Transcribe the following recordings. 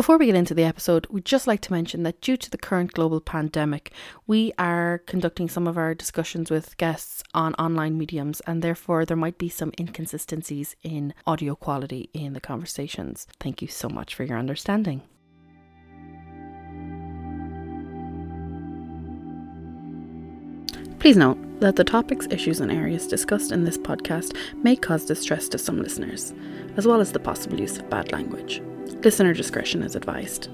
Before we get into the episode, we'd just like to mention that due to the current global pandemic, we are conducting some of our discussions with guests on online mediums, and therefore there might be some inconsistencies in audio quality in the conversations. Thank you so much for your understanding. Please note that the topics, issues, and areas discussed in this podcast may cause distress to some listeners, as well as the possible use of bad language. Listener discretion is advised.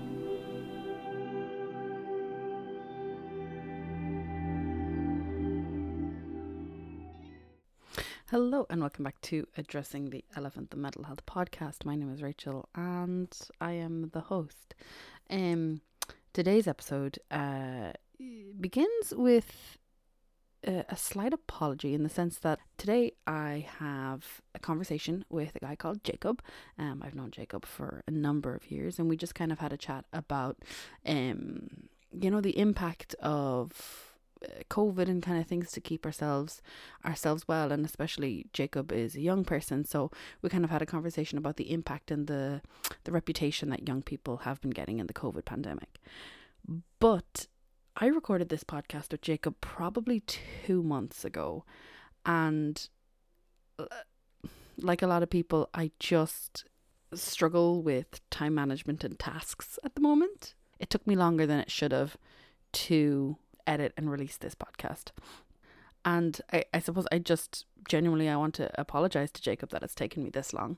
Hello, and welcome back to Addressing the Elephant, the Mental Health Podcast. My name is Rachel, and I am the host. Um, today's episode uh, begins with a, slight apology in the sense that today I have a conversation with a guy called Jacob. Um, I've known Jacob for a number of years, and we just kind of had a chat about, um, you know, the impact of uh, COVID and kind of things to keep ourselves ourselves well, and especially Jacob is a young person, so we kind of had a conversation about the impact and the the reputation that young people have been getting in the COVID pandemic. But I recorded this podcast with Jacob probably two months ago, and like a lot of people, I just struggle with time management and tasks at the moment. It took me longer than it should have to edit and release this podcast. And I, I suppose I just genuinely I want to apologize to Jacob that it's taken me this long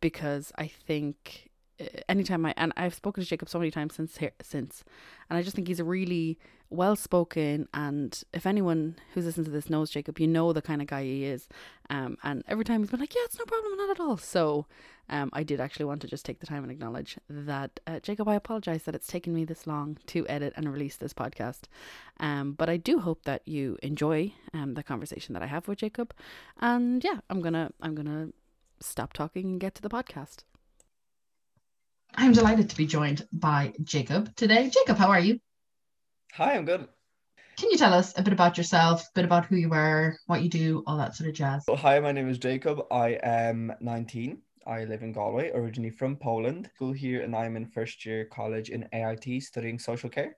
because I think anytime I and I've spoken to Jacob so many times since since, and I just think he's a really well spoken. And if anyone who's listened to this knows Jacob, you know the kind of guy he is. Um, and every time he's been like, "Yeah, it's no problem, not at all." So, um, I did actually want to just take the time and acknowledge that uh, Jacob. I apologize that it's taken me this long to edit and release this podcast. Um, but I do hope that you enjoy um the conversation that I have with Jacob. And yeah, I'm gonna I'm gonna stop talking and get to the podcast. I'm delighted to be joined by Jacob today. Jacob, how are you? Hi, I'm good. Can you tell us a bit about yourself, a bit about who you are, what you do, all that sort of jazz? Well, hi, my name is Jacob. I am 19. I live in Galway, originally from Poland. School here, and I'm in first year college in AIT studying social care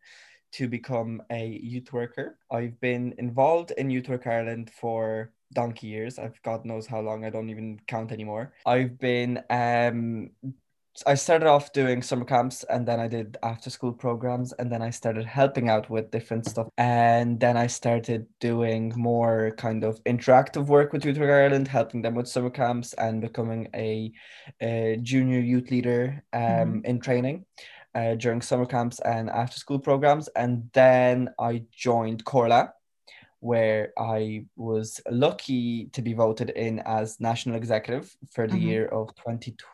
to become a youth worker. I've been involved in Youth Work Ireland for donkey years. I've God knows how long. I don't even count anymore. I've been um, I started off doing summer camps and then I did after school programs and then I started helping out with different stuff. And then I started doing more kind of interactive work with Youth Work Ireland, helping them with summer camps and becoming a, a junior youth leader um, mm-hmm. in training. Uh, during summer camps and after school programs. And then I joined Comhairle, where I was lucky to be voted in as national executive for the mm-hmm. year of 2020.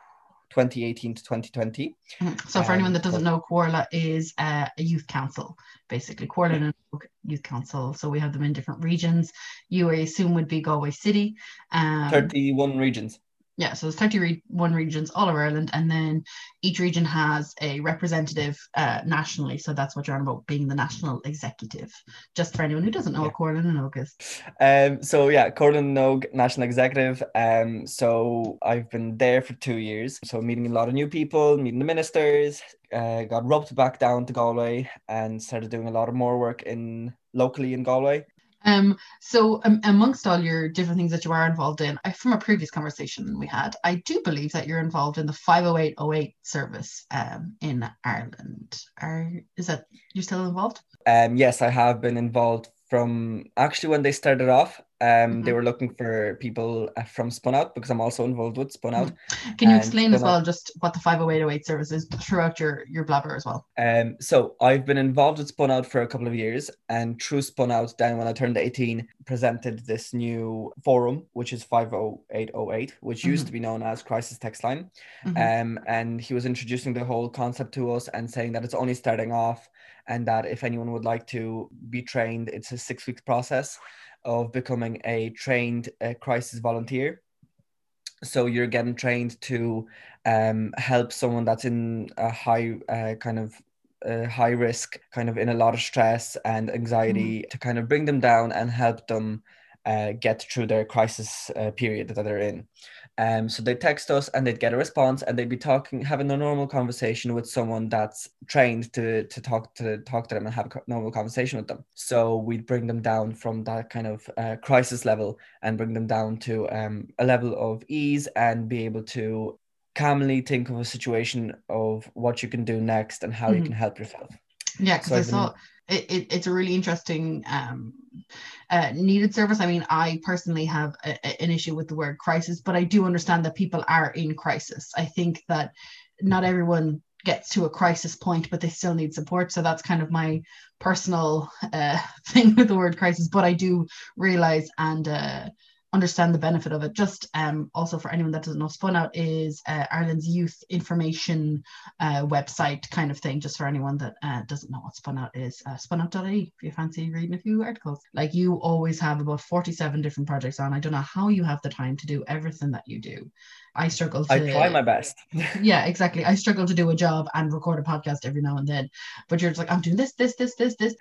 2018 to 2020. Mm-hmm. So, for um, anyone that doesn't know, Comhairle is uh, a youth council, basically. Comhairle yeah. Youth Council. So, we have them in different regions. You, I assume, would be Galway City. Um, 31 regions yeah, so there's 31 regions all over Ireland, and then each region has a representative uh, nationally. So that's what you're on about being the national executive. Just for anyone who doesn't know yeah. what Comhairle na nÓg is. Um, so yeah, Comhairle na nÓg national executive. Um, so I've been there for two years. So meeting a lot of new people, meeting the ministers, uh, got roped back down to Galway and started doing a lot of more work in locally in Galway. Um, so um, amongst all your different things that you are involved in, I, from a previous conversation we had, I do believe that you're involved in the 50808 service um, in Ireland. Are is that you're still involved? Um, yes, I have been involved from actually when they started off um, mm-hmm. They were looking for people uh, from Spun Out because I'm also involved with Spun Out. Mm-hmm. Can you explain as well Out, just what the 50808 service is throughout your, your blabber as well? Um, so I've been involved with Spun Out for a couple of years, and through Spun Out, then when I turned 18, presented this new forum, which is 50808, which mm-hmm. used to be known as Crisis Text Line. Mm-hmm. Um, and he was introducing the whole concept to us and saying that it's only starting off and that if anyone would like to be trained, it's a six week process of becoming a trained uh, crisis volunteer. So you're getting trained to um, help someone that's in a high uh, kind of uh, high risk, kind of in a lot of stress and anxiety, mm-hmm. to kind of bring them down and help them uh, get through their crisis uh, period that they're in. Um, so they text us and they'd get a response and they'd be talking, having a normal conversation with someone that's trained to to talk to talk to them and have a normal conversation with them. So we'd bring them down from that kind of uh, crisis level and bring them down to um, a level of ease and be able to calmly think of a situation of what you can do next and how mm-hmm. you can help yourself. Yeah, because so I saw it, it, it's a really interesting um, uh, needed service. I mean, I personally have a, a, an issue with the word crisis, but I do understand that people are in crisis. I think that not everyone gets to a crisis point, but they still need support. So that's kind of my personal uh, thing with the word crisis. But I do realize and uh, understand the benefit of it. Just um, also for anyone that doesn't know, Spun Out is uh, Ireland's youth information uh, website kind of thing. Just for anyone that uh, doesn't know what Spun Out is, uh, spunout.ie if you fancy reading a few articles. Like you always have about 47 different projects on. I don't know how you have the time to do everything that you do. I struggle to I try my best. yeah, exactly. I struggle to do a job and record a podcast every now and then. But you're just like, I'm doing this, this, this, this, this.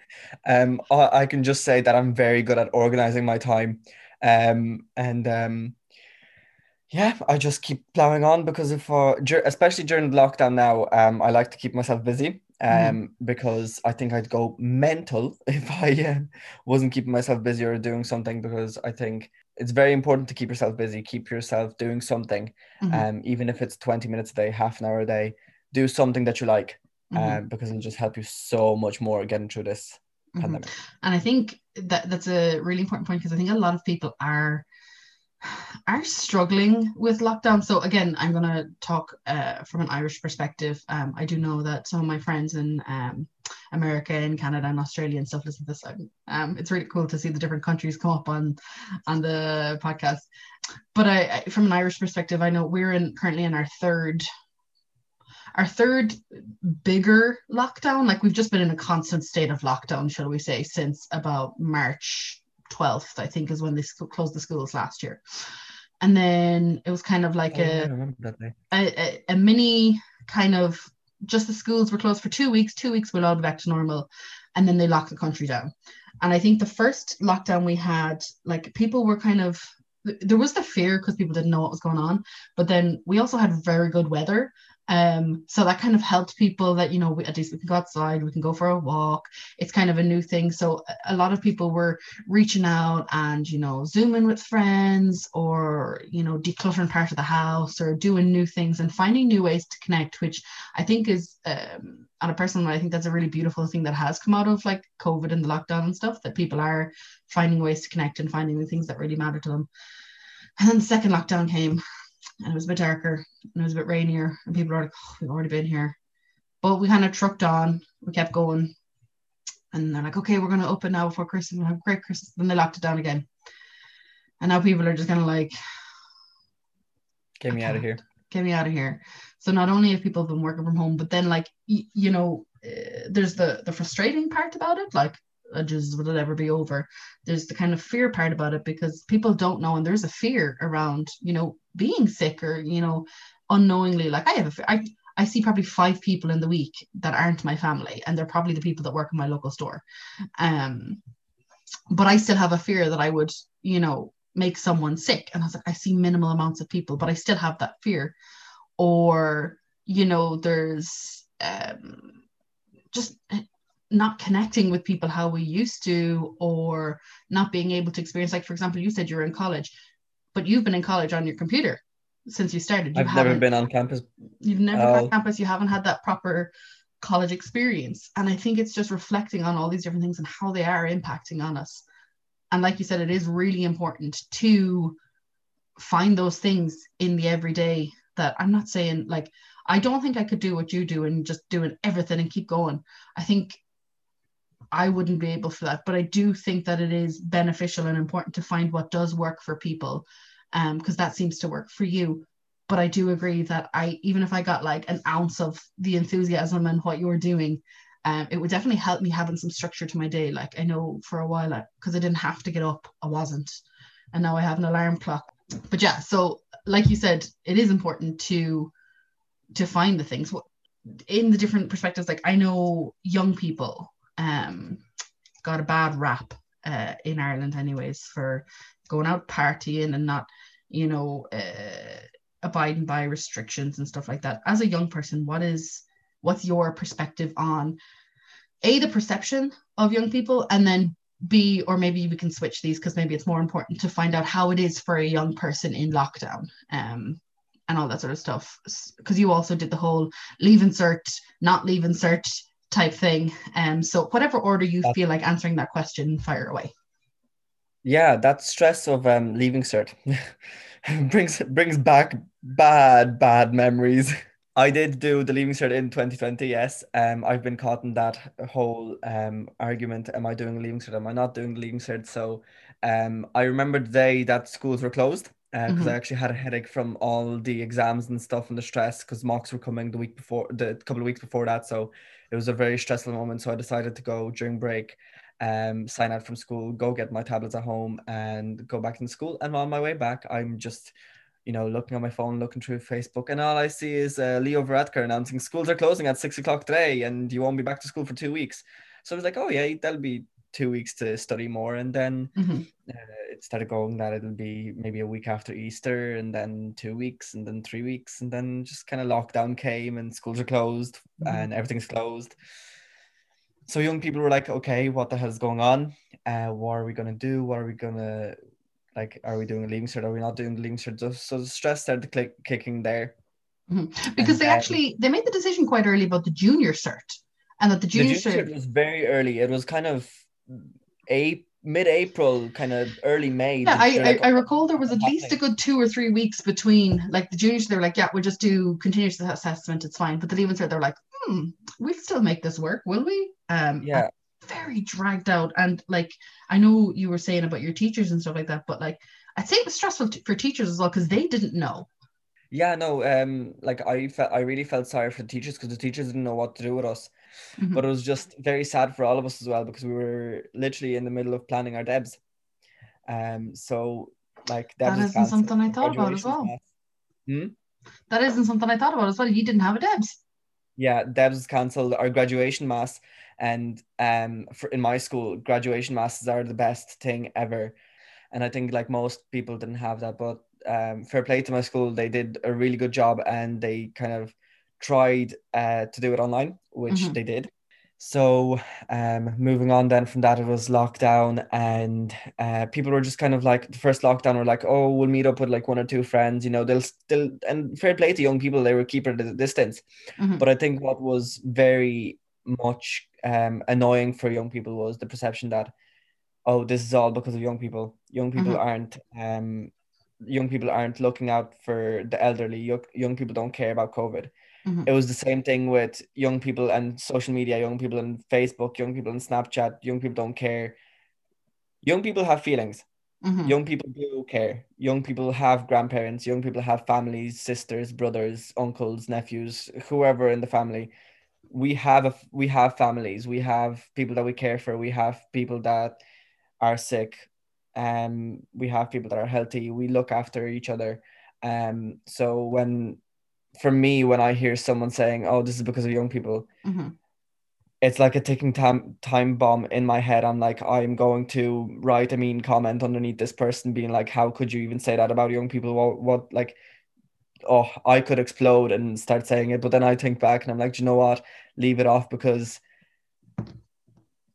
Um, I, I can just say that I'm very good at organizing my time. Um, and um, yeah, I just keep plowing on because if, uh, especially during the lockdown now, um, I like to keep myself busy. Mm-hmm. Um, mm. because I think I'd go mental if I uh, wasn't keeping myself busy or doing something. Because I think it's very important to keep yourself busy, keep yourself doing something, mm-hmm. um, even if it's twenty minutes a day, half an hour a day. Do something that you like, mm-hmm. um, because it'll just help you so much more getting through this mm-hmm. And I think that that's a really important point because I think a lot of people are are struggling with lockdown. So again, I'm going to talk uh, from an Irish perspective. Um, I do know that some of my friends in um, America and Canada and Australia and stuff listen to this. Um, it's really cool to see the different countries come up on on the podcast. But I, I from an Irish perspective, I know we're in currently in our third our third bigger lockdown, like we've just been in a constant state of lockdown, shall we say, since about March 12th, I think, is when they closed the schools last year. And then it was kind of like oh, a, a, a, a mini kind of just the schools were closed for two weeks. Two weeks, we'll all be back to normal. And then they locked the country down. And I think the first lockdown we had, like people were kind of there was the fear because people didn't know what was going on but then we also had very good weather um, so that kind of helped people that, you know, we, at least we can go outside, we can go for a walk. It's kind of a new thing. So a lot of people were reaching out and, you know, zooming with friends or, you know, decluttering part of the house or doing new things and finding new ways to connect, which I think is, um, on a personal I think that's a really beautiful thing that has come out of like COVID and the lockdown and stuff that people are finding ways to connect and finding the things that really matter to them. And then the second lockdown came and it was a bit darker and it was a bit rainier and people were like oh, we've already been here. But we kind of trucked on we kept going and they're like okay we're going to open now before christmas we'll have a great christmas then they locked it down again. And now people are just kind of like get me out of here. get me out of here. So not only have people been working from home but then like y- you know uh, there's the the frustrating part about it like just will it ever be over? There's the kind of fear part about it because people don't know and there's a fear around you know being sick or you know unknowingly. Like i have a I, I see probably five people in the week that aren't my family and they're probably the people that work in my local store. Um but i still have a fear that i would you know make someone sick. And i was like i see minimal amounts of people but i still have that fear. Or you know there's um just not connecting with people how we used to or not being able to experience like for example you said you're in college but you've been in college on your computer since you started. You I've never been on campus. You've never oh. had campus. You haven't had that proper college experience. And I think it's just reflecting on all these different things and how they are impacting on us. And like you said it is really important to find those things in the everyday that I'm not saying like I don't think I could do what you do and just doing everything and keep going. I think I wouldn't be able for that. But I do think that it is beneficial and important to find what does work for people, um, because that seems to work for you. But I do agree that I even if I got like an ounce of the enthusiasm and what you're doing, um, it would definitely help me having some structure to my day. Like I know for a while, because I, I didn't have to get up, I wasn't, and now I have an alarm clock. But yeah, so like you said, it is important to to find the things in the different perspectives. Like I know young people um, got a bad rap uh, in Ireland, anyways, for going out partying and not you know, uh, abiding by restrictions and stuff like that. As a young person, what is what's your perspective on a the perception of young people, and then B, or maybe we can switch these because maybe it's more important to find out how it is for a young person in lockdown. Um, and all that sort of stuff. Because you also did the whole leaving cert, not leaving cert type thing. Um, so whatever order you feel like answering that question, fire away. Yeah, that stress of um, leaving cert brings brings back bad bad memories. I did do the leaving cert in 2020. Yes, um, I've been caught in that whole um argument. Am I doing a leaving cert? Am I not doing the leaving cert? So, um, I remember the day that schools were closed because uh, mm-hmm. I actually had a headache from all the exams and stuff and the stress because mocks were coming the week before the couple of weeks before that. So it was a very stressful moment. So I decided to go during break, um, sign out from school, go get my tablets at home, and go back into school. And on my way back, I'm just, you know, looking on my phone, looking through Facebook, and all I see is uh, Leo Varadkar announcing schools are closing at six o'clock today, and you won't be back to school for two weeks. So I was like, oh yeah, that'll be two weeks to study more, and then mm-hmm. uh, it started going that it'll be maybe a week after Easter, and then two weeks, and then three weeks, and then just kind of lockdown came, and schools are closed, mm-hmm. and everything's closed. So young people were like, okay, what the hell is going on? Uh, what are we gonna do? What are we gonna like? Are we doing a leaving cert? Are we not doing the leaving cert? So the stress started click, kicking there. Mm-hmm. Because and, they actually they made the decision quite early about the junior cert, and that the junior, the junior cert was very early. It was kind of a mid-April, kind of early May. Yeah, I, like, I, I, recall there was at least a good two or three weeks between like the juniors. They were like, yeah, we'll just do continuous assessment. It's fine. But the leaving cert, they're like, hmm, we'll still make this work, will we? Um, yeah. Very dragged out, and like I know you were saying about your teachers and stuff like that, but like I'd say it was stressful t- for teachers as well because they didn't know. Yeah, no, um, like I felt I really felt sorry for the teachers because the teachers didn't know what to do with us. Mm-hmm. But it was just very sad for all of us as well because we were literally in the middle of planning our debs. Um, so like that isn't something I thought about as well. Hmm? That isn't something I thought about as well. You didn't have a debs. Yeah, debs was cancelled. Our graduation mass and um, for in my school, graduation masses are the best thing ever. And I think like most people didn't have that, but um, fair play to my school, they did a really good job and they kind of tried uh, to do it online, which mm-hmm. they did. So, um, moving on then from that, it was lockdown, and uh, people were just kind of like the first lockdown were like, oh, we'll meet up with like one or two friends, you know, they'll still and fair play to young people, they were keeping at a distance. Mm-hmm. But I think what was very much um, annoying for young people was the perception that, oh, this is all because of young people. Young people mm-hmm. aren't um, young people aren't looking out for the elderly. Young, young people don't care about COVID. Mm-hmm. It was the same thing with young people and social media, young people and Facebook, young people and Snapchat, young people don't care. Young people have feelings. Mm-hmm. Young people do care. Young people have grandparents, young people have families, sisters, brothers, uncles, nephews, whoever in the family. We have a we have families, we have people that we care for, we have people that are sick, um, we have people that are healthy, we look after each other. Um, so when for me when I hear someone saying, "Oh, this is because of young people," mm-hmm. it's like a ticking time time bomb in my head. I'm like, I'm going to write a mean comment underneath this person, being like, "How could you even say that about young people? What, what like?" Oh, I could explode and start saying it, but then I think back and I'm like, you know what? Leave it off because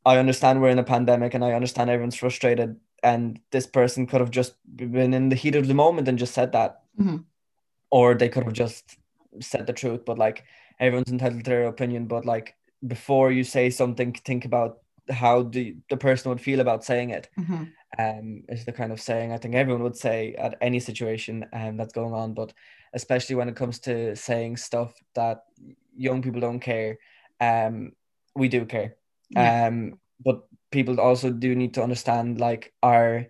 I understand we're in a pandemic and I understand everyone's frustrated. And this person could have just been in the heat of the moment and just said that. Mm-hmm. Or they could have just said the truth, but like everyone's entitled to their opinion. But like before you say something, think about how the the person would feel about saying it. Mm-hmm. Um, is the kind of saying I think everyone would say at any situation um, that's going on, but especially when it comes to saying stuff that young people don't care, um, we do care. Yeah. Um, but people also do need to understand like our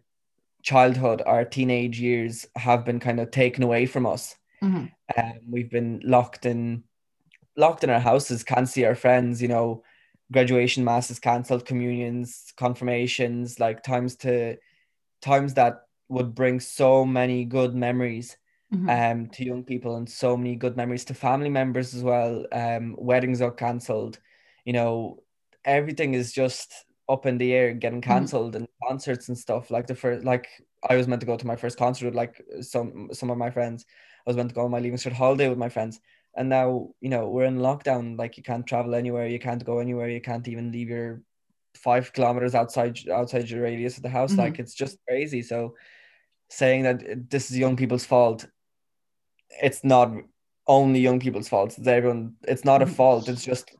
childhood, our teenage years have been kind of taken away from us. Mm-hmm. Um, we've been locked in, locked in our houses, can't see our friends. You know, graduation masses cancelled, communions, confirmations, like times to times that would bring so many good memories mm-hmm. um to young people and so many good memories to family members as well. Um, weddings are cancelled. You know, everything is just up in the air, getting mm-hmm. cancelled, mm-hmm. and concerts and stuff like the first like I was meant to go to my first concert with like some some of my friends. I was meant to go on my leaving cert holiday with my friends. And now, you know, we're in lockdown, like you can't travel anywhere, you can't go anywhere, you can't even leave your five kilometers outside outside your radius of the house. Mhm. Like it's just crazy. So saying that this is young people's fault, it's not only young people's fault. It's everyone it's not a Mhm. fault. It's just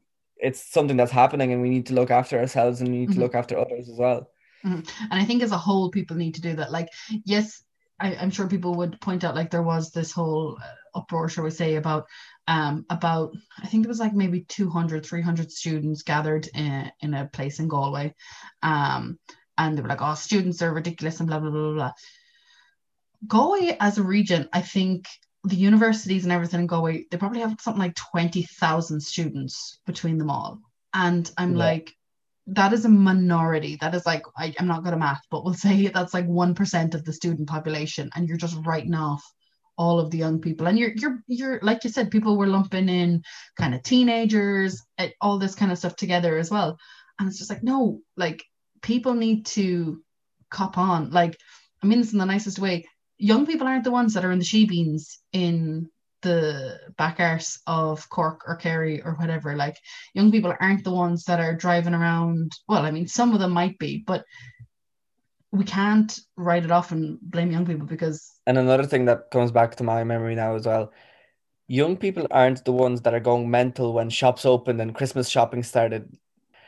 it's something that's happening and we need to look after ourselves and we need Mhm. to look after others as well. and i think as a whole people need to do that like yes I, i'm sure people would point out like there was this whole uh, uproar shall we say about um about i think it was like maybe 200 300 students gathered in, in a place in galway um and they were like oh students are ridiculous and blah blah blah blah blah galway as a region i think the universities and everything in galway they probably have something like 20000 students between them all and i'm Yeah. like that is a minority. That is like I, I'm not good at math, but we'll say that's like one percent of the student population, and you're just writing off all of the young people. And you're you're you're like you said, people were lumping in kind of teenagers, eh, all this kind of stuff together as well. And it's just like no, like people need to cop on. Like I mean this in the nicest way. Young people aren't the ones that are in the shebeens in the back arse of Cork or Kerry or whatever. Like young people aren't the ones that are driving around. Well, I mean, some of them might be, but we can't write it off and blame young people because And another thing that comes back to my memory now as well, young people aren't the ones that are going mental when shops opened and Christmas shopping started.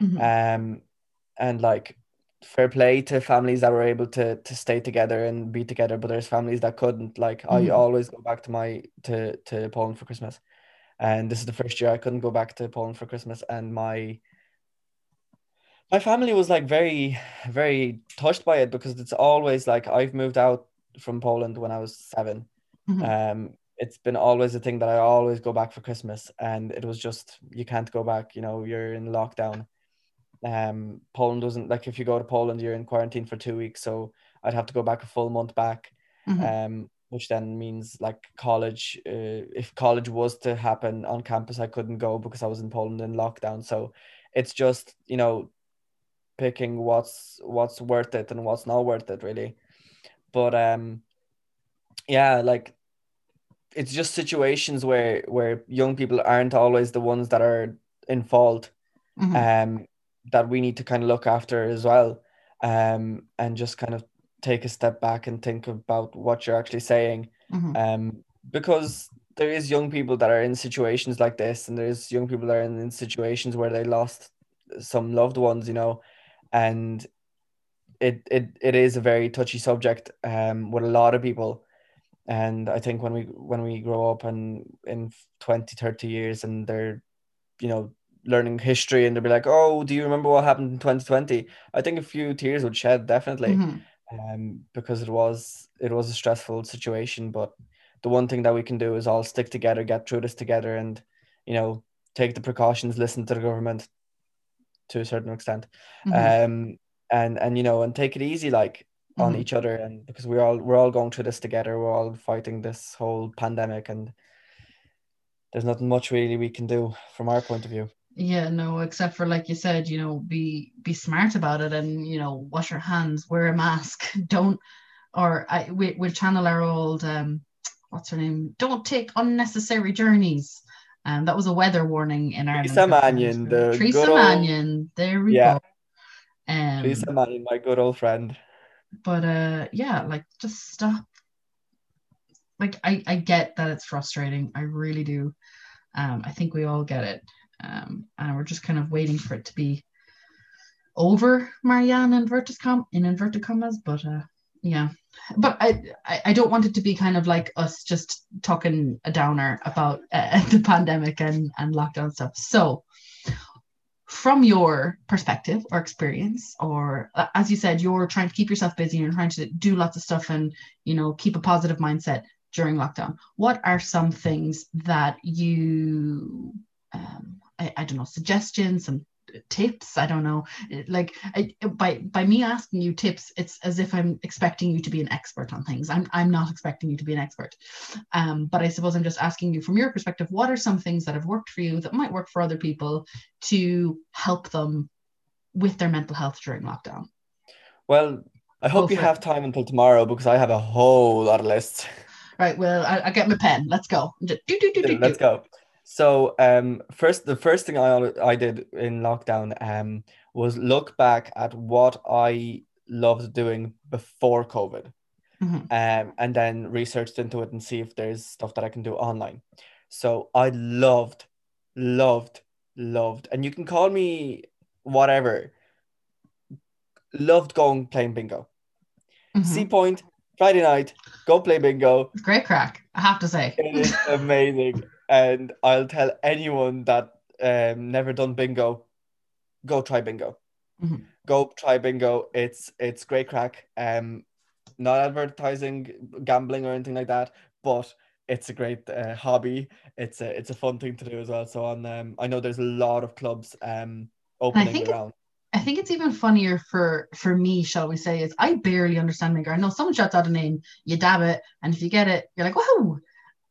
Mhm. Um, and like fair play to families that were able to to stay together and be together, but there's families that couldn't. Like I Mhm. always go back to my to to Poland for Christmas, and this is the first year I couldn't go back to Poland for Christmas, and my my family was like very very touched by it because it's always like I've moved out from Poland when I was 7 Mhm. Um, it's been always a thing that I always go back for Christmas, and it was just you can't go back. You know, you're in lockdown. Um, Poland doesn't like if you go to Poland, you're in quarantine for two weeks, so I'd have to go back a full month back. Mhm. Um, which then means like college. Uh, if college was to happen on campus, I couldn't go because I was in Poland in lockdown. So it's just you know picking what's what's worth it and what's not worth it really. But um, yeah, like it's just situations where where young people aren't always the ones that are in fault Mhm. um that we need to kind of look after as well um and just kind of take a step back and think about what you're actually saying Mhm. um because there is young people that are in situations like this and there's young people that are in, in situations where they lost some loved ones you know and it it it is a very touchy subject um with a lot of people and i think when we when we grow up and in 20 30 years and they're you know learning history and they'll be like oh do you remember what happened in 2020 i think a few tears would shed definitely Mhm. um because it was it was a stressful situation but the one thing that we can do is all stick together get through this together and you know take the precautions listen to the government to a certain extent Mhm. um and and you know and take it easy like on Mhm. each other and because we're all we're all going through this together we're all fighting this whole pandemic and there's nothing much really we can do from our point of view Yeah, no, except for like you said, you know, be be smart about it and you know, wash your hands, wear a mask, don't or I we we'll channel our old um what's her name? Don't take unnecessary journeys. And that was a weather warning in Ireland. Teresa Mannion, the Teresa Mannion, there we Yeah. go. Um, Lisa Manning, my good old friend but uh yeah like just stop like I, I get that it's frustrating i really do um i think we all get it um and we're just kind of waiting for it to be over marianne inverted com in inverted commas but uh yeah. But I, I i don't want it to be kind of like us just talking a downer about uh, the pandemic and and lockdown stuff. So from your perspective or experience or uh, as you said you're trying to keep yourself busy and trying to do lots of stuff and you know keep a positive mindset during lockdown what are some things that you um, I, I don't know suggestions some tips i don't know like I, by by me asking you tips it's as if i'm expecting you to be an expert on things i'm, I'm not expecting you to be an expert um, but i suppose i'm just asking you from your perspective what are some things that have worked for you that might work for other people to help them with their mental health during lockdown well I hope Go you for it. have time until tomorrow because I have a whole lot of lists. Right. Well, I, I get my pen. Let's go. Do, do, do, do, Let's do. go. So, um, first, the first thing I I did in lockdown, um, was look back at what I loved doing before COVID, Mhm. um, and then researched into it and see if there's stuff that I can do online. So I loved, loved, loved, and you can call me whatever. Loved going playing bingo. Mhm. Seapoint Friday night, go play bingo. Great crack, I have to say. It is amazing. and I'll tell anyone that um never done bingo, go try bingo. Mhm. Go try bingo. It's it's great crack. Um not advertising gambling or anything like that, but it's a great uh, hobby. It's a it's a fun thing to do as well. So on um I know there's a lot of clubs um opening think around. I think it's even funnier for for me, shall we say, is I barely understand bingo. I know someone shouts out a name, you dab it, and if you get it, you're like, whoa.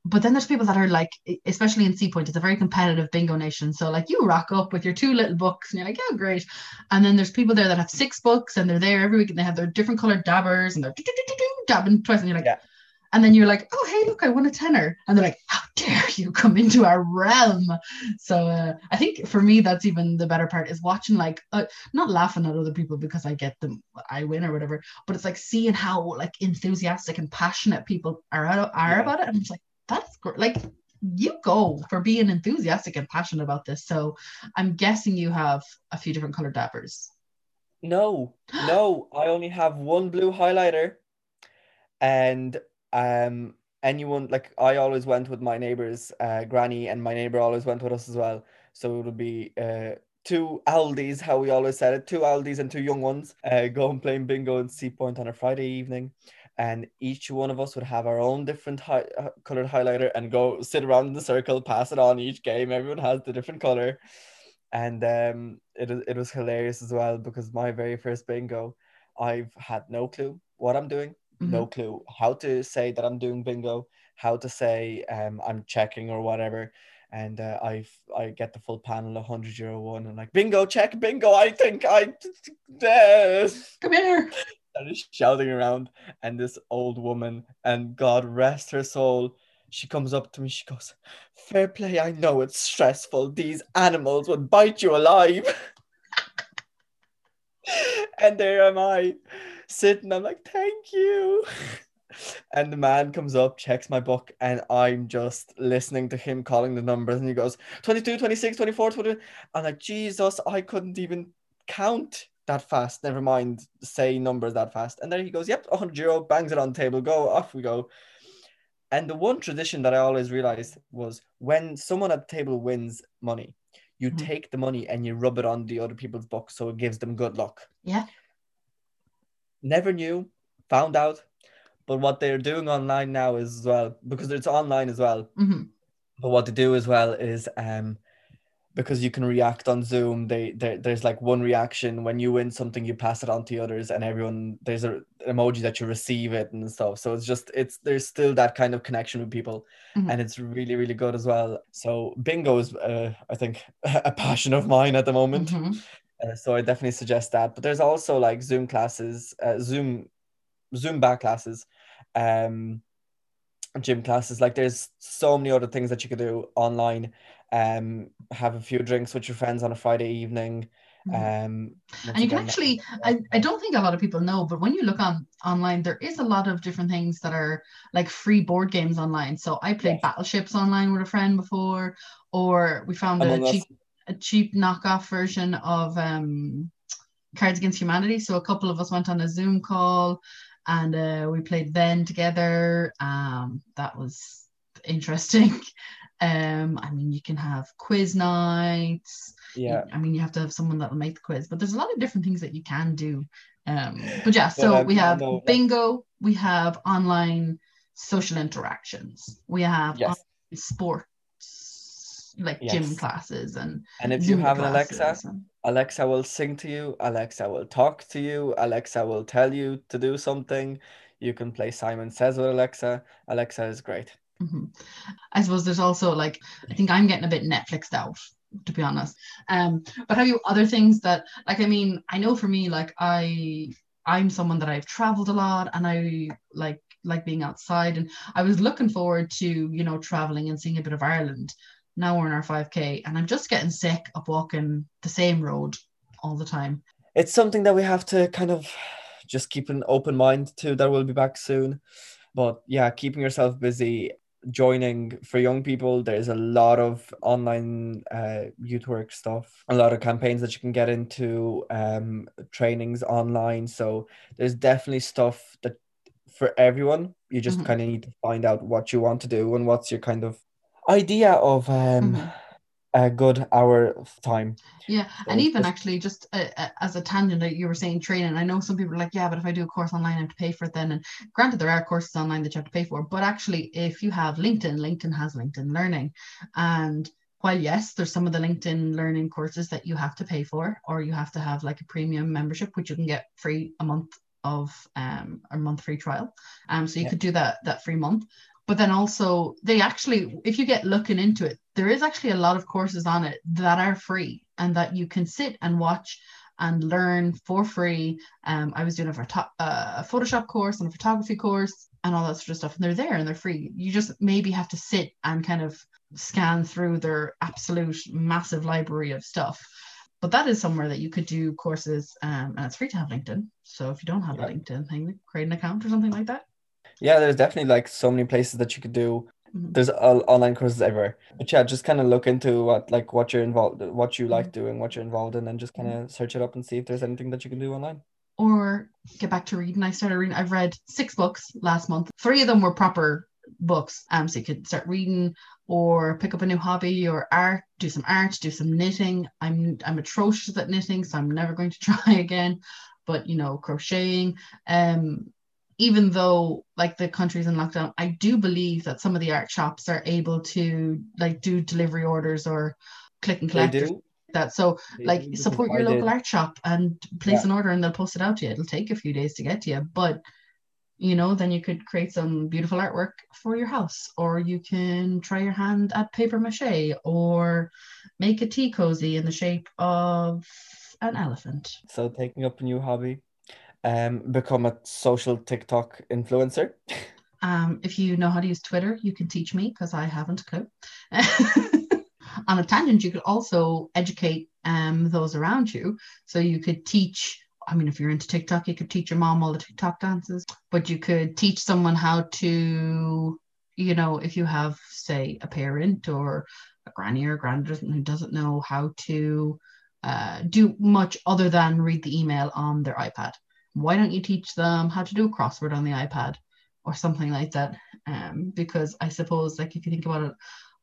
But then there's people that are like, especially in Seapoint, it's a very competitive bingo nation. So like you rock up with your two little books and you're like, yeah, great. And then there's people there that have six books and they're there every week and they have their different colored dabbers and they're dabbing twice and you're like, Yeah. and then you're like, oh hey, look, I won a tenner. And they're like, how dare you come into our realm? So uh, I think for me that's even the better part is watching like uh, not laughing at other people because I get them I win or whatever, but it's like seeing how like enthusiastic and passionate people are are Yeah. about it, and it's like that's great. Like you go for being enthusiastic and passionate about this. So I'm guessing you have a few different colored dabbers. No, no, I only have one blue highlighter, and um, anyone like I always went with my neighbor's uh, granny, and my neighbor always went with us as well. So it would be uh two Aldis, how we always said it, two Aldis and two young ones, uh, going playing bingo in Seapoint on a Friday evening, and each one of us would have our own different hi- uh, colored highlighter and go sit around in the circle, pass it on each game. Everyone has the different color and um, it was it was hilarious as well because my very first bingo, I've had no clue what I'm doing, no clue how to say that I'm doing bingo, how to say um I'm checking or whatever, and uh, I I get the full panel, a hundred euro one, and like bingo check bingo. I think I uh, Come here. Started shouting around, and this old woman, and God rest her soul, she comes up to me. She goes, "Fair play. I know it's stressful. These animals would bite you alive." and there am I, sitting. I'm like, "Thank you." And the man comes up, checks my book, and I'm just listening to him calling the numbers. And he goes, 22, 26, 24, 20. I'm like, Jesus, I couldn't even count that fast. Never mind say numbers that fast. And then he goes, Yep, 100 euro, bangs it on the table, go, off we go. And the one tradition that I always realized was when someone at the table wins money, you Mhm. take the money and you rub it on the other people's book so it gives them good luck. Yeah. Never knew, found out. But what they're doing online now is as well, because it's online as well, hmm but what they do as well is um because you can react on Zoom, they there there's like one reaction when you win something, you pass it on to others, and everyone there's a an emoji that you receive it and stuff. So it's just it's there's still that kind of connection with people, Mhm. and it's really really good as well. So bingo is uh, I think a passion of mine at the moment. Mhm. Uh, so I definitely suggest that. But there's also like Zoom classes, uh, Zoom, Zumba classes, um, gym classes. Like there's so many other things that you could do online. Um, have a few drinks with your friends on a Friday evening. Mhm. Um, and you can actually I, I don't think a lot of people know but when you look on online there is a lot of different things that are like free board games online so i played battleships online with a friend before or we found a Us. cheap a cheap knockoff version of um cards against humanity so a couple of us went on a zoom call and uh, we played then together um that was interesting um i mean you can have quiz nights yeah. I mean, you have to have someone that'll make the quiz, but there's a lot of different things that you can do. Um, but yeah, so we have bingo, we have online social interactions, we have Yes. like gym classes and And if you have an Alexa, and- Alexa will sing to you. Alexa will talk to you. Alexa will tell you to do something. You can play Simon Says with Alexa. Alexa is great. Mhm. I suppose there's also like I think I'm getting a bit Netflixed out to be honest. Um, but have you other things that like I mean I know for me like I I'm someone that I've traveled a lot and I like like being outside and I was looking forward to, you know, traveling and seeing a bit of Ireland. Now we're in our 5k and I'm just getting sick of walking the same road all the time. It's something that we have to kind of just keep an open mind to that we'll be back soon. But yeah, keeping yourself busy joining for young people there's a lot of online uh, youth work stuff a lot of campaigns that you can get into um, trainings online so there's definitely stuff that for everyone you just Mhm. kind of need to find out what you want to do and what's your kind of idea of um, Mhm. A good hour of time Yeah, So and even actually, just uh, uh, as a tangent, you were saying training. I know some people are like, yeah, but if I do a course online, I have to pay for it then. And granted, there are courses online that you have to pay for, but actually, if you have LinkedIn, LinkedIn has LinkedIn Learning, and while yes, there's some of the LinkedIn Learning courses that you have to pay for, or you have to have like a premium membership, which you can get free a month of um a month free trial. Um, so you Yeah. could do that that free month. But then also, they actually, if you get looking into it, there is actually a lot of courses on it that are free and that you can sit and watch and learn for free. Um, I was doing a, photo- uh, a Photoshop course and a photography course and all that sort of stuff, and they're there and they're free. You just maybe have to sit and kind of scan through their absolute massive library of stuff. But that is somewhere that you could do courses, um, and it's free to have LinkedIn. So if you don't have Yeah. a LinkedIn thing, create an account or something like that. yeah there's definitely like so many places that you could do Mhm. there's all online courses everywhere but yeah just kind of look into what like what you're involved what you like doing what you're involved in and just kind of search it up and see if there's anything that you can do online or get back to reading. I started reading. I've read six books last month. Three of them were proper books. Um, so you could start reading or pick up a new hobby or art, do some art, do some knitting. I'm I'm atrocious at knitting, so I'm never going to try again. But you know, crocheting. Um, even though like the country's in lockdown, I do believe that some of the art shops are able to like do delivery orders or click and collect that. So they like do, support your I local did. art shop and place Yeah. an order and they'll post it out to you. It'll take a few days to get to you, but you know, then you could create some beautiful artwork for your house, or you can try your hand at paper mache, or make a tea cozy in the shape of an elephant. So taking up a new hobby, um, become a social TikTok influencer. Um, if you know how to use Twitter, you can teach me because I haven't a clue. On a tangent, you could also educate um, those around you. So you could teach, I mean, if you're into TikTok, you could teach your mom all the TikTok dances, but you could teach someone how to, you know, if you have, say, a parent or a granny or a granddad who doesn't know how to uh, do much other than read the email on their iPad. Why don't you teach them how to do a crossword on the iPad? or something like that. Um, because I suppose, like, if you think about it,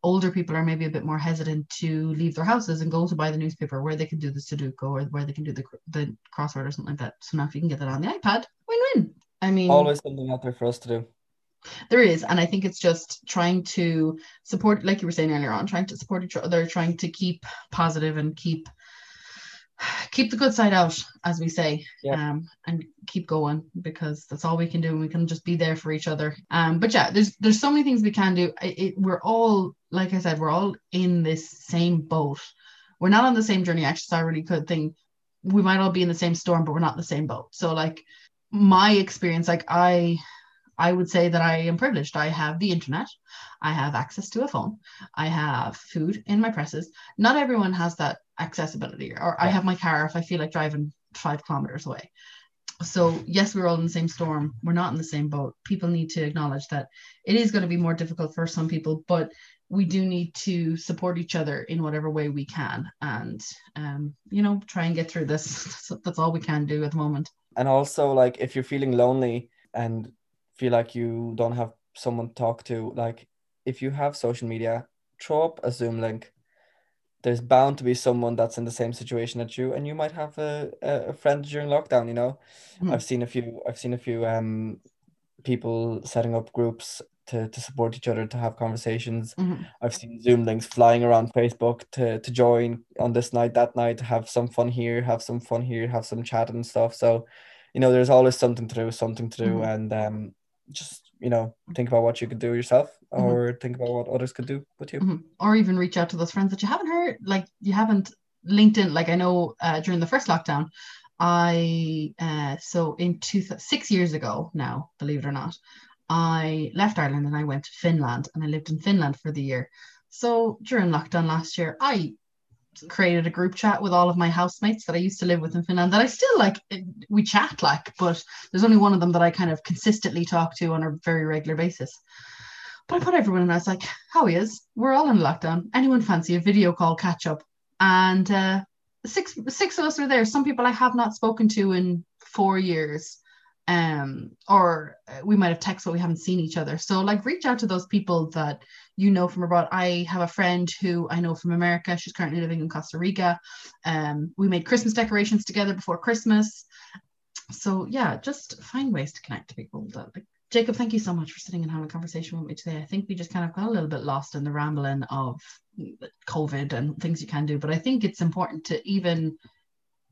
older people are maybe a bit more hesitant to leave their houses and go to buy the newspaper where they can do the Sudoku or where they can do the the crossword or something like that. So now, if you can get that on the iPad, win-win. I mean, Always something out there for us to do. there is, and I think it's just trying to support, like you were saying earlier on, trying to support each other, trying to keep positive and keep keep the good side out, as we say, Yeah. um, and keep going because that's all we can do. And we can just be there for each other. Um, but yeah, there's there's so many things we can do. It, it, we're all, like I said, we're all in this same boat. We're not on the same journey. Actually, it's a really good thing. We might all be in the same storm, but we're not in the same boat. So, like my experience, like I, I would say that I am privileged. I have the internet. I have access to a phone. I have food in my presses. Not everyone has that accessibility, or I have my car if I feel like driving five kilometers away. So, yes, we're all in the same storm. We're not in the same boat. People need to acknowledge that it is going to be more difficult for some people, but we do need to support each other in whatever way we can and, um, you know, try and get through this. That's, that's all we can do at the moment. And also, like, if you're feeling lonely and feel like you don't have someone to talk to, like, if you have social media, throw up a Zoom link. There's bound to be someone that's in the same situation as you, and you might have a, a friend during lockdown, you know. Mhm. I've seen a few I've seen a few um people setting up groups to, to support each other to have conversations. Mhm. I've seen Zoom links flying around Facebook to to join on this night, that night, have some fun here, have some fun here, have some chat and stuff. So, you know, there's always something to do, something to do, Mhm. and um just, you know, think about what you could do yourself Mhm. or think about what others could do with you. Mhm. or even reach out to those friends that you haven't heard like you haven't linkedin like i know uh, during the first lockdown I uh, so in two six years ago now, believe it or not, I left Ireland and I went to Finland and I lived in Finland for the year. So during lockdown last year, I created a group chat with all of my housemates that I used to live with in Finland that I still like we chat like but there's only one of them that I kind of consistently talk to on a very regular basis. But I put everyone and I was like how he is we're all in lockdown. Anyone fancy a video call catch up? And uh, six six of us are there. Some people I have not spoken to in four years um or uh, we might have texted but we haven't seen each other. So like reach out to those people that you know from abroad. I have a friend who i know from america. She's currently living in costa rica. Um we made christmas decorations together before christmas. So yeah just find ways to connect to people that like jacob thank you so much for sitting and having a conversation with me today. I think we just kind of got a little bit lost in the rambling of covid and things you can do but i think it's important to even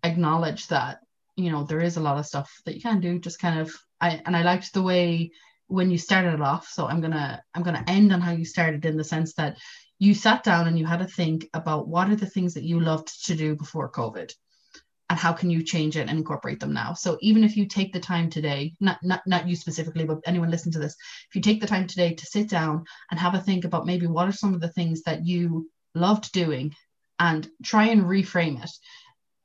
acknowledge that you know there is a lot of stuff that you can do just kind of i and i liked the way when you started it off. So i'm gonna i'm gonna end on how you started in the sense that you sat down and you had to think about what are the things that you loved to do before covid and how can you change it and incorporate them now. So even if you take the time today not not not you specifically but anyone listening to this if you take the time today to sit down and have a think about maybe what are some of the things that you loved doing and try and reframe it.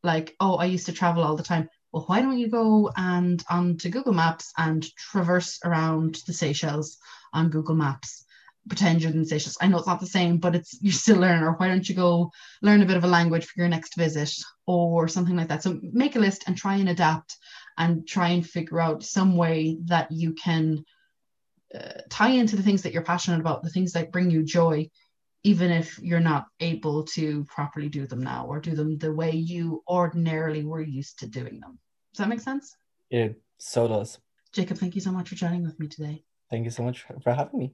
Like oh i used to travel all the time well, why don't you go and onto Google Maps and traverse around the Seychelles on Google Maps? Pretend you're in Seychelles. I know it's not the same, but it's you're still learning. Or why don't you go learn a bit of a language for your next visit or something like that? So make a list and try and adapt and try and figure out some way that you can uh, tie into the things that you're passionate about, the things that bring you joy, even if you're not able to properly do them now or do them the way you ordinarily were used to doing them. Does that make sense? It so does. Jacob, thank you so much for chatting with me today. Thank you so much for having me.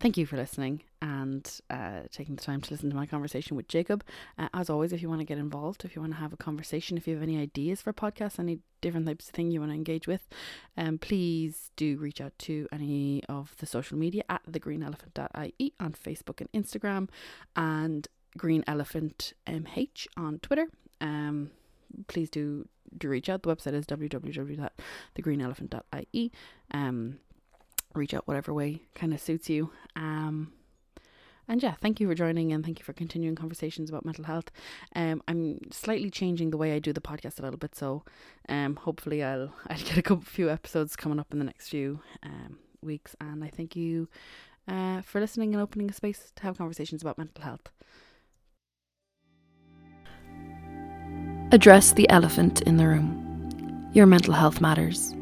Thank you for listening and uh, taking the time to listen to my conversation with Jacob. Uh, as always, if you want to get involved, if you want to have a conversation, if you have any ideas for podcasts, any different types of thing you want to engage with, um, please do reach out to any of the social media at thegreenelephant.ie on Facebook and Instagram and green elephant mh on Twitter. Um, please do do reach out. The website is www.thegreenelephant.ie. Um, reach out whatever way kind of suits you. Um, and yeah, thank you for joining and thank you for continuing conversations about mental health. Um, I'm slightly changing the way I do the podcast a little bit, so um, hopefully I'll I'll get a couple few episodes coming up in the next few um weeks. And I thank you uh, for listening and opening a space to have conversations about mental health. Address the elephant in the room. Your mental health matters.